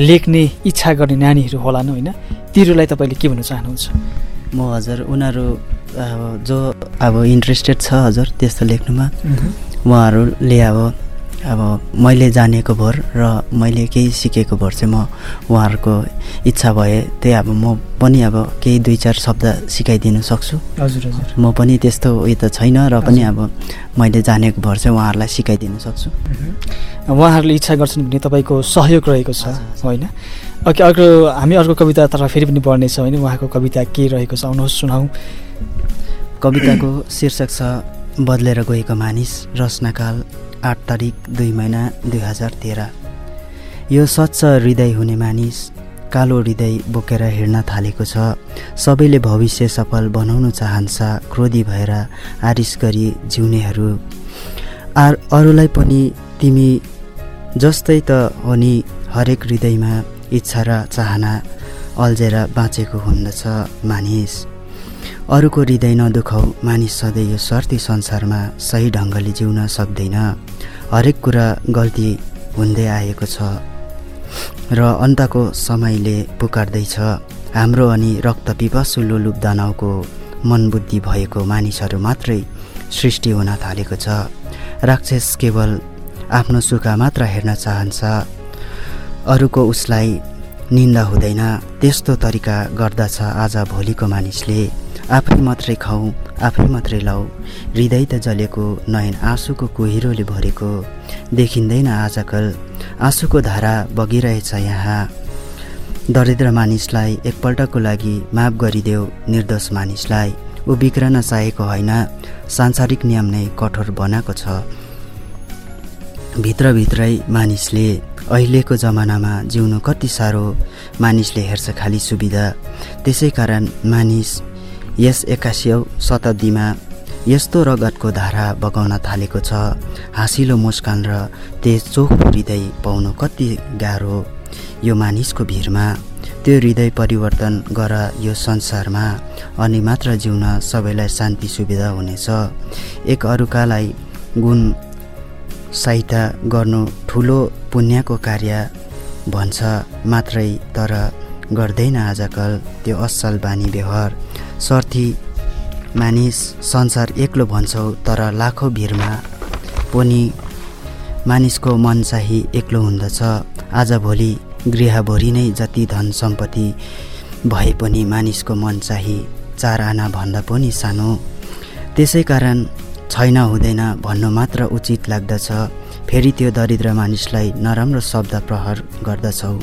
लेख्ने इच्छा गर्ने नानीहरू होलान् होइन? तिनीहरूलाई तपाईँले के भन्न चाहनुहुन्छ? म हजुर उनीहरू अब जो अब इन्ट्रेस्टेड छ हजुर त्यस्तो लेख्नुमा उहाँहरूले अब अब मैले जानेको भर र मैले केही सिकेको भर चाहिँ म उहाँहरूको इच्छा भए त्यही अब म पनि अब केही दुई चार शब्द सिकाइदिनु सक्छु। हजुर हजुर। म पनि त्यस्तो उयो त छैन र पनि अब मैले जानेको भर चाहिँ उहाँहरूलाई सिकाइदिनु सक्छु। उहाँहरूले इच्छा गर्छन् भने तपाईँको सहयोग रहेको छ होइन? ओके अर्को हामी अर्को कवितातर्फ फेरि पनि बढ्नेछौँ होइन? उहाँको कविता के रहेको छ आउनुहोस् सुनाऊ कविताको शीर्षक छ बदलेर गएको मानिस रचनाकाल आठ तारिक दुई महिना दुई हजार तेह्र। यो सच्च हृदय हुने मानिस कालो हृदय बोकेर हिँड्न थालेको छ। सबैले भविष्य सफल बनाउन चाहन्छ क्रोधी भएर आरिस गरी जिउनेहरू। आर अरूलाई पनि तिमी जस्तै त हो नि हरेक हृदयमा इच्छा र चाहना अल्झेर बाँचेको हुँदछ मानिस। अरूको हृदय नदुखाउ मानिस सधैँ यो स्वार्थी संसारमा सही ढङ्गले जिउन सक्दैन। हरेक कुरा गल्ती हुँदै आएको छ र अन्तको समयले पुकार्दैछ। हाम्रो अनि रक्त पिपासु लोलुप दानवको मनबुद्धि भएको मानिसहरू मात्रै सृष्टि हुन थालेको छ। राक्षस केवल आफ्नो सुख मात्र हेर्न चाहन्छ। अरूको उसलाई निन्दा हुँदैन। त्यस्तो तरिका गर्दछ आज भोलिको मानिसले। आफै मात्रै खाऊ आफै मात्रै लाऊ। हृदय त जलेको नयन आँसुको कुहिरोले भरेको। देखिँदैन आजकल। आँसुको धारा बगिरहेछ यहाँ। दरिद्र मानिसलाई एकपल्टको लागि माफ गरिदेऊ निर्दोष मानिसलाई। ऊ बिग्रन चाहेको होइन। सांसारिक नियम नै कठोर बनाएको छ। भित्रभित्रै मानिसले अहिलेको जमानामा जिउनु कति साह्रो। मानिसले हेर्छ खालि सुविधा। त्यसै कारण मानिस यस एक्कासियौँ शताब्दीमा यस्तो रगतको धारा बगाउन थालेको छ। हाँसिलो मुस्कान र तेज चोख हृदय पाउनु कति गाह्रो। यो मानिसको भिडमा त्यो हृदय परिवर्तन गर यो संसारमा। अनि मात्र जिउन सबैलाई शान्ति सुविधा हुनेछ। एक अरूकालाई गुण सहायता गर्नु ठुलो पुण्यको कार्य भन्छ। मात्रै तर गर्दैन आजकल त्यो असल बानी व्यवहार। सर्थी मानिस संसार एक्लो भन्छौ तर लाखौँ भिडमा पनि मानिसको मन चाहिँ एक्लो हुँदछ। आजभोलि गृहभरि नै जति धन सम्पत्ति भए पनि मानिसको मन चाहिँ चार आना भन्दा पनि सानो। त्यसै कारण छैन हुँदैन भन्नु मात्र उचित लाग्दछ। फेरि त्यो दरिद्र मानिसलाई नराम्रो शब्द प्रहार गर्दछौ।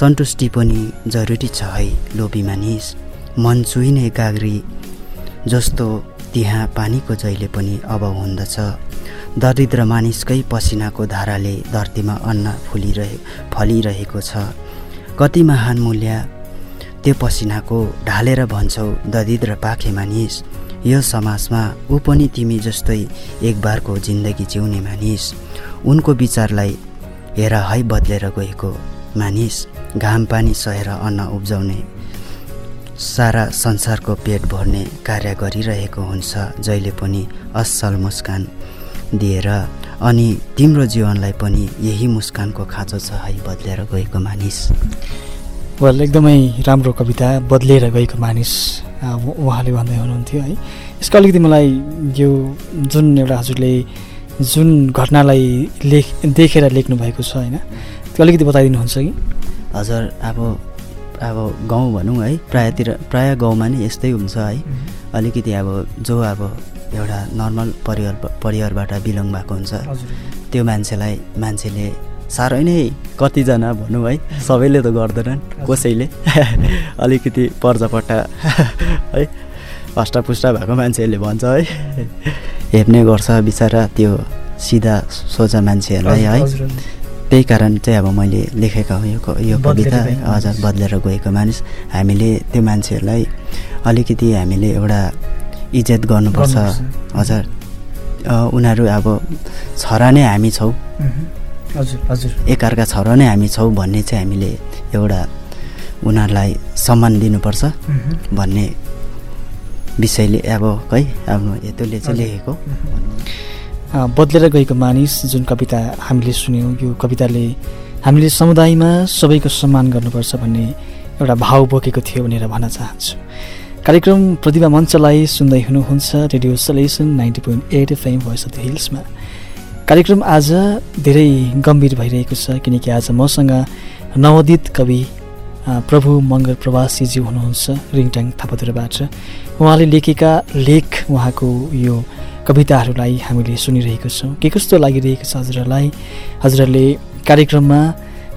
सन्तुष्टि पनि जरुरी छ है लोभी मानिस। मन चुइने गाग्री जस्तो त्यहाँ पानीको जहिले पनि अभाव हुँदछ दरिद्र मानिसकै पसिनाको धाराले धरतीमा अन्न फुलिरहे फलिरहेको छ। कति महान मूल्य त्यो पसिनाको ढालेर भन्छौ दरिद्र पाखे मानिस यो समाजमा ऊ पनि तिमी जस्तै एक बारको जिन्दगी जिउने मानिस। उनको विचारलाई हेर है बदलेर गएको मानिस। घाम पानी सहेर अन्न उब्जाउने सारा संसारको पेट भर्ने कार्य गरिरहेको हुन्छ जहिले पनि असल मुस्कान दिएर। अनि तिम्रो जीवनलाई पनि यही मुस्कानको खाँचो छ है बदलेर गएको मानिस। वेल एकदमै राम्रो कविता बदलिएर गएको मानिस उहाँले भन्दै हुनुहुन्थ्यो है। यसको अलिकति मलाई यो जुन एउटा हजुरले जुन घटनालाई लेख देखेर लेख्नु भएको छ होइन त्यो अलिकति बताइदिनुहुन्छ कि? हजुर अब अब गाउँ भनौँ है प्रायःतिर प्रायः गाउँमा नै यस्तै हुन्छ है। अलिकति अब जो अब एउटा नर्मल परिवार परिवारबाट बिलङ भएको हुन्छ त्यो मान्छेलाई मान्छेले साह्रै नै कतिजना भनौँ है सबैले त गर्दैनन् कसैले (laughs) अलिकति पर्जापट्टा (laughs) है हष्टपुष्ट भएको मान्छेहरूले भन्छ है। हेर्ने गर्छ बिचरा त्यो सिधा सोझा मान्छेहरूलाई है। त्यही कारण चाहिँ अब मैले लेखेका हो यो कविता हजुर बदलेर गएको मानिस। हामीले त्यो मान्छेहरूलाई अलिकति हामीले एउटा इज्जत गर्नुपर्छ। हजुर। उनीहरू अब छोरा नै हामी छौँ। हजुर हजुर। एकअर्का छोरा नै हामी छौँ भन्ने चाहिँ हामीले एउटा उनीहरूलाई सम्मान दिनुपर्छ भन्ने विषयले अब है आफ्नो हेतुले चाहिँ लेखेको। बदलेर गएको मानिस जुन कविता हामीले सुन्यौँ यो कविताले हामीले समुदायमा सबैको सम्मान गर्नुपर्छ भन्ने एउटा भाव बोकेको थियो भनेर भन्न चाहन्छु। कार्यक्रम प्रतिभा मञ्चलाई सुन्दै हुनुहुन्छ radio selection ninety point eight FM voice of the हिल्समा। कार्यक्रम आज धेरै गम्भीर भइरहेको छ किनकि आज मसँग नवोदित कवि प्रभु मङ्गर प्रवासीज्यू हुनुहुन्छ रिङटाङ थापाधुराबाट। उहाँले लेखेका लेख उहाँको यो कविताहरूलाई हामीले सुनिरहेको छौँ। के कस्तो लागिरहेको छ हजुरहरूलाई? हजुरहरूले कार्यक्रममा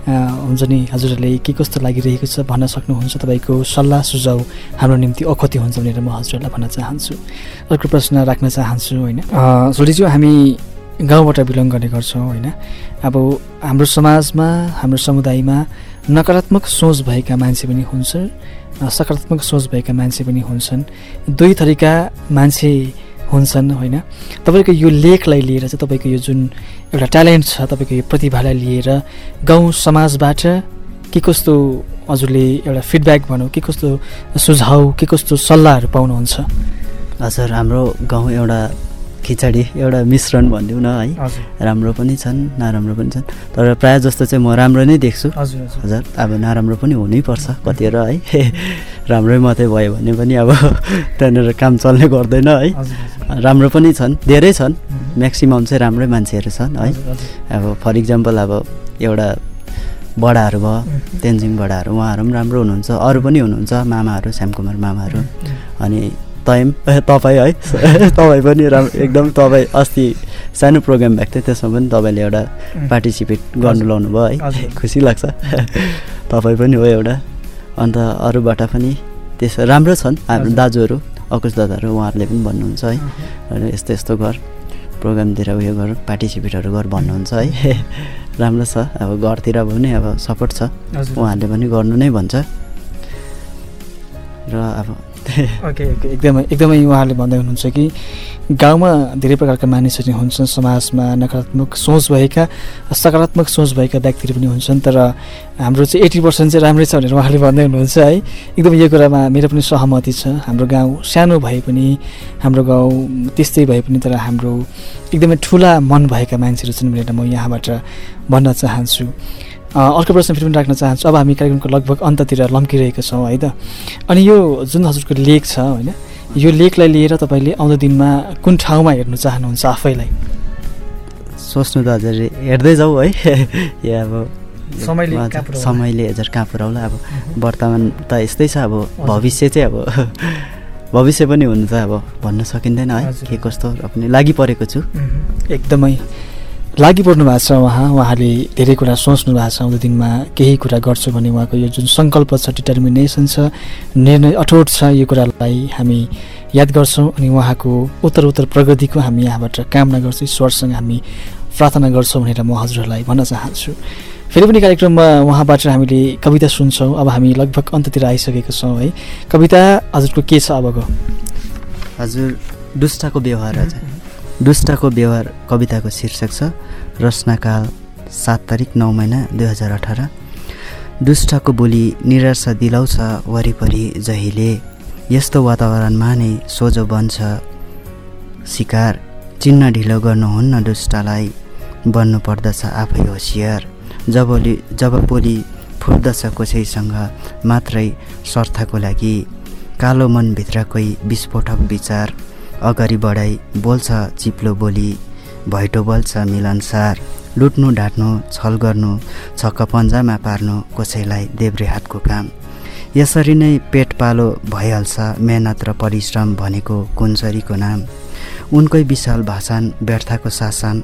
हुन्छ नि हजुरहरूले के कस्तो लागिरहेको छ भन्न सक्नुहुन्छ? तपाईँको सल्लाह सुझाउ हाम्रो निम्ति अखति हुन्छ भनेर म हजुरहरूलाई भन्न चाहन्छु। अर्को प्रश्न राख्न चाहन्छु होइन? सोलिज्यू हामी गाउँबाट बिलङ गर्ने गर्छौँ होइन? अब हाम्रो समाजमा हाम्रो समुदायमा नकारात्मक सोच भएका मान्छे पनि हुन्छन् सकारात्मक सोच भएका मान्छे पनि हुन्छन्। दुई थरीका मान्छे हुन्छन् होइन? तपाईँको यो लेखलाई लिएर चाहिँ तपाईँको यो जुन एउटा ट्यालेन्ट छ तपाईँको यो प्रतिभालाई लिएर गाउँ समाजबाट के कस्तो हजुरले एउटा फिडब्याक भनौँ के कस्तो सुझाउ के कस्तो सल्लाहहरू पाउनुहुन्छ? हजुर हाम्रो गाउँ एउटा खिचडी एउटा मिश्रण भनिदिउँ न है राम्रो पनि छन् नराम्रो पनि छन्। तर प्रायः जस्तो चाहिँ म राम्रो नै देख्छु। हजुर अब नराम्रो पनि हुनैपर्छ कतिवटा है। (laughs) राम्रै मात्रै भयो भने पनि अब (laughs) त्यहाँनिर काम चल्ने गर्दैन है। राम्रो पनि छन् धेरै छन्। म्याक्सिमम् चाहिँ राम्रै मान्छेहरू छन् है। अब फर इक्जाम्पल अब एउटा बडाहरू भयो। तेन्जिङ बडाहरू उहाँहरू पनि राम्रो हुनुहुन्छ अरू पनि हुनुहुन्छ मामाहरू श्यामकुमार मामाहरू। अनि तयम ए, तपाईँ है? (laughs) तपाईँ पनि राम्रो एकदम तपाईँ अस्ति सानो प्रोग्राम भएको थियो त्यसमा पनि तपाईँले एउटा. पार्टिसिपेट गर्नु लाउनु भयो है। खुसी लाग्छ। (laughs) तपाईँ पनि हो एउटा। अन्त अरूबाट पनि त्यसो राम्रो छन् हाम्रो। दाजुहरू अकुश दादाहरू उहाँहरूले पनि भन्नुहुन्छ है। यस्तो यस्तो गर प्रोग्रामतिर उयो गर पार्टिसिपेटहरू गर भन्नुहुन्छ है। (laughs) राम्रो छ। अब घरतिर पनि अब सपोर्ट छ। उहाँहरूले पनि गर्नु नै भन्छ। र अब ओके एकदमै एकदमै उहाँहरूले भन्दै हुनुहुन्छ कि गाउँमा धेरै प्रकारका मानिसहरू हुन्छन् समाजमा नकारात्मक सोच भएका सकारात्मक सोच भएका व्यक्तिहरू पनि हुन्छन् तर हाम्रो चाहिँ एट्टी पर्सेन्ट चाहिँ राम्रै छ भनेर उहाँले भन्दै हुनुहुन्छ है। एकदम यो कुरामा मेरो पनि सहमति छ। हाम्रो गाउँ सानो भए पनि हाम्रो गाउँ त्यस्तै भए पनि तर हाम्रो एकदमै ठुला मन भएका मान्छेहरू छन् भनेर म यहाँबाट भन्न चाहन्छु। अर्को प्रश्न फेरि पनि राख्न चाहन्छु। अब हामी कार्यक्रमको लगभग अन्ततिर लम्किरहेका छौँ है त? अनि यो जुन हजुरको लेख छ होइन यो लेखलाई लिएर तपाईँले आउँदो दिनमा कुन ठाउँमा हेर्नु चाहनुहुन्छ आफैलाई? सोच्नु त हजुर हेर्दै जाऊ है। (laughs) या अब समयले हजुर, कहाँ पुर्याउला? समयले हजुर कहाँ पुऱ्याउला? अब वर्तमान त यस्तै छ अब भविष्य चाहिँ अब (laughs) भविष्य पनि हुनु त अब भन्न सकिँदैन है। के कस्तो पनि लागि परेको छु। एकदमै। लागि पर्नु भएको छ उहाँ उहाँले धेरै कुरा सोच्नु भएको छ आउँदो दिनमा केही कुरा गर्छु भन्ने उहाँको यो जुन सङ्कल्प छ डिटर्मिनेसन छ निर्णय अठोट छ यो कुरालाई हामी याद गर्छौँ अनि उहाँको उत्तर उत्तर प्रगतिको हामी यहाँबाट कामना गर्छौँ ईश्वरसँग हामी प्रार्थना गर्छौँ भनेर म हजुरहरूलाई भन्न चाहन्छु। फेरि पनि कार्यक्रममा उहाँबाट हामीले कविता सुन्छौँ। अब हामी लगभग अन्ततिर आइसकेका छौँ है। कविता हजुरको के छ अबको हजुर दुष्टको व्यवहार दुष्टको व्यवहार कविताको शीर्षक छ रचनाकाल सात तारिक नौ महिना दुई हजार अठार। दुष्टको बोली निराशा दिलाउँछ वरिपरि जहिले। यस्तो वातावरणमा नै सोझो बन्छ शिकार। चिन्न ढिलो गर्नुहुन्न दुष्टलाई। बन्नु पर्दछ आफै होसियार। जबली जब बोली फुट्दछ कसैसँग मात्रै स्वार्थको लागि। कालो मनभित्रकै विस्फोटक विचार। अगाडि बढाइ बोल्छ चिप्लो बोली भैटो बोल्छ मिलनसार लुट्नु ढाँट्नु छल गर्नु छक्क पन्जामा पार्नु कसैलाई देब्रे हातको काम। यसरी नै पेट पालो भइहाल्छ मेहनत र परिश्रम भनेको कुन्चरीको नाम। उनकै विशाल भाषण व्यर्थको शासन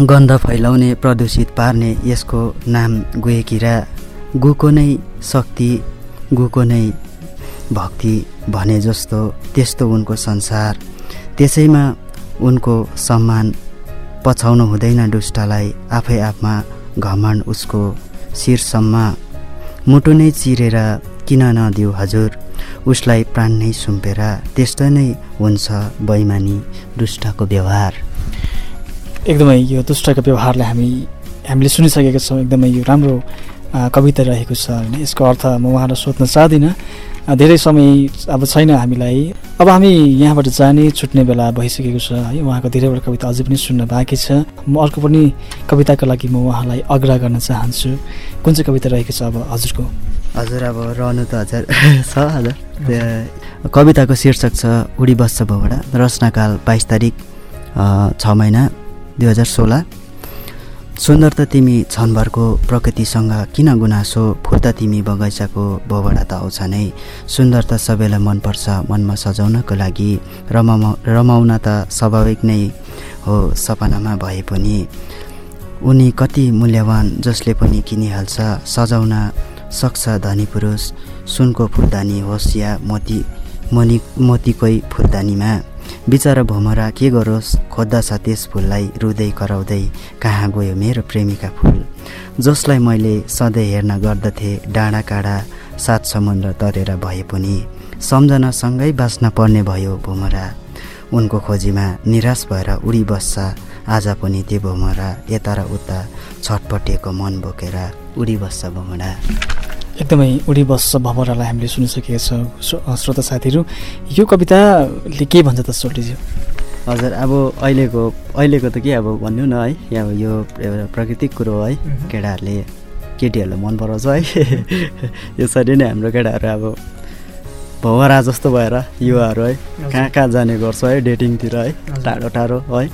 गन्ध फैलाउने प्रदूषित पार्ने यसको नाम गुएकिरा गुको नै शक्ति गुको नै भक्ति भने जस्तो त्यस्तो उनको संसार। त्यसैमा उनको सम्मान पछाउनु हुँदैन दुष्टलाई। आफै आफमा घमण्ड उसको शिरसम्म मुटु नै चिरेर किन नदिऊ हजुर? उसलाई प्राण नै सुम्पेर त्यस्तो नै हुन्छ बैमानी दुष्टको व्यवहार। एकदमै यो दुष्टको व्यवहारलाई हामी हामीले सुनिसकेका छौँ। एकदमै यो राम्रो कविता रहेको छ। होइन यसको अर्थ म उहाँलाई सोध्न चाहदिनँ धेरै समय अब छैन हामीलाई। अब हामी यहाँबाट जाने छुट्ने बेला भइसकेको छ है। उहाँको धेरैवटा कविता अझै पनि सुन्न बाँकी छ। म अर्को पनि कविताको लागि म उहाँलाई आग्रह गर्न चाहन्छु। कुन चाहिँ कविता रहेको छ अब हजुरको? हजुर अब रहनु त हजुर (laughs) छ हजुर। कविताको शीर्षक छ उडी बस्छ भौडा रचनाकाल बाइस तारिक छ महिना दुई हजार सोह्र। सुन्दर त तिमी क्षणभरको प्रकृतिसँग किन गुनासो? फुर्ता तिमी बगैँचाको बोबडा त आउँछ नै। सुन्दर त सबैलाई मनपर्छ मनमा सजाउनको लागि। रमाउ रमाउन त स्वाभाविक नै हो सपनामा भए पनि। उनी कति मूल्यवान जसले पनि किनिहाल्छ। सजाउन सक्छ धनी पुरुष। सुनको फुलदानी होस् या मोती मनि मोतीकै फुलदानीमा। बिचरा भमरा के गरोस्? खोज्दछ त्यस फुललाई रुँदै कराउँदै कहाँ गयो मेरो प्रेमिका फुल? जसलाई मैले सधैँ हेर्न गर्दथे डाँडा काँडा सात समुद्र तरेर भए पनि सम्झनासँगै बाँच्न पर्ने भयो भुमरा। उनको खोजीमा निराश भएर उडी बस्छ। आज पनि त्यो भुमरा यता र उता छटपटिएको मन बोकेर उडी बस्छ भुमरा। एकदमै उडी बस्छ भमरालाई हामीले सुनिसकेका छौँ। श्रो- श्रोता साथीहरू यो कविताले के भन्छ त सोल्टीज्यू हजुर अब अहिलेको अहिलेको त के अब भन्नु न है अब यो एउटा प्राकृतिक कुरो हो है केटाहरूले केटीहरूलाई मन पराउँछ है। (laughs) यसरी नै हाम्रो केटाहरू अब भौरा जस्तो भएर युवाहरू है कहाँ कहाँ जाने गर्छ है डेटिङतिर है टाढो टाढो है।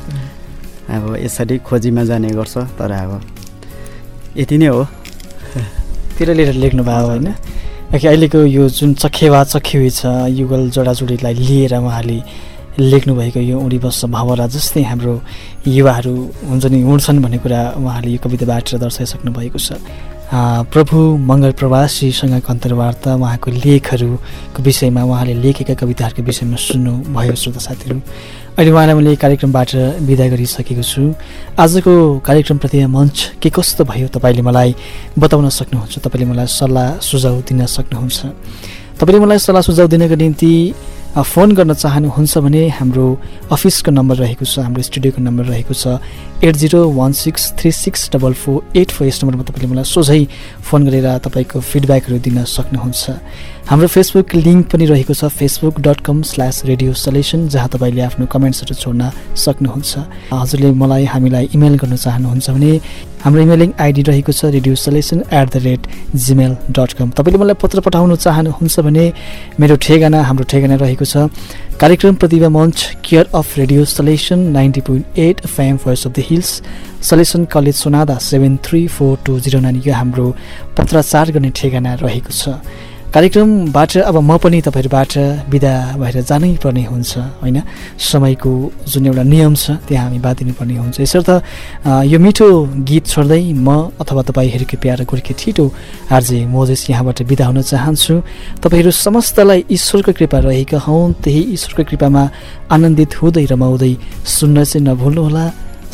अब यसरी खोजीमा जाने गर्छ तर अब यति नै हो। (laughs) तिर लिएर लेख्नु भयो होइन? कि अहिलेको यो जुन चखेवा चखेवी छ युगल जोडाजोडीलाई लिएर उहाँले लेख्नुभएको यो उडी बस्छ भावरा जस्तै हाम्रो युवाहरू हुन्छ नि उड्छन् भन्ने कुरा उहाँले यो कविताबाट दर्शाइसक्नु भएको छ। प्रभु मङ्गल प्रवासीसँगको अन्तर्वार्ता उहाँको लेखहरूको विषयमा उहाँले लेखेका कविताहरूको विषयमा सुन्नुभयो श्रोता साथीहरू। अहिले उहाँलाई मैले कार्यक्रमबाट विदा गरिसकेको छु। आजको कार्यक्रमप्रति मञ्च के कस्तो भयो तपाईँले मलाई बताउन सक्नुहुन्छ? तपाईँले मलाई सल्लाह सुझाव दिन सक्नुहुन्छ? तपाईँले मलाई सल्लाह सुझाव दिनको निम्ति फोन गर्न चाहनुहुन्छ भने हाम्रो अफिसको नम्बर रहेको छ हाम्रो स्टुडियोको नम्बर रहेको छ eight zero one six three six double four eight four यस नम्बरमा तपाईँले मलाई सोझै फोन गरेर तपाईँको फिडब्याकहरू दिन सक्नुहुन्छ। हाम्रो फेसबुक लिङ्क पनि रहेको छ Facebook dot com slash radio selection जहाँ तपाईँले आफ्नो कमेन्ट्सहरू छोड्न सक्नुहुन्छ। हजुरले मलाई हामीलाई इमेल गर्न चाहनुहुन्छ भने हाम्रो इमेलिङ आइडी रहेको छ radio selection at the rate Gmail dot com तपाईँले मलाई पत्र पठाउन चाहनुहुन्छ भने मेरो ठेगाना हाम्रो ठेगाना रहेको छ कार्यक्रम प्रतिभा मञ्च care of radio selection ninety point eight FM voice of the hills selection college Sonada seven three four two zero nine यो हाम्रो पत्राचार गर्ने ठेगाना रहेको छ। कार्यक्रमबाट अब म पनि तपाईँहरूबाट बिदा भएर जानै पर्ने हुन्छ होइन? समयको जुन एउटा नियम छ त्यहाँ हामी बाँधिनुपर्ने हुन्छ। यसर्थ यो मिठो गीत छोड्दै म अथवा तपाईँहरूको प्यारो गोर्खे छिटो आरजे मोजेस यहाँबाट बिदा हुन चाहन्छु। तपाईँहरू समस्तलाई ईश्वरको कृपा रहेका हौँ त्यही ईश्वरको कृपामा आनन्दित हुँदै रमाउँदै सुन्न चाहिँ नभुल्नुहोला।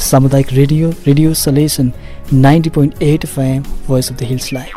सामुदायिक radio radio selection ninety point eight five voice of the हिल्सलाई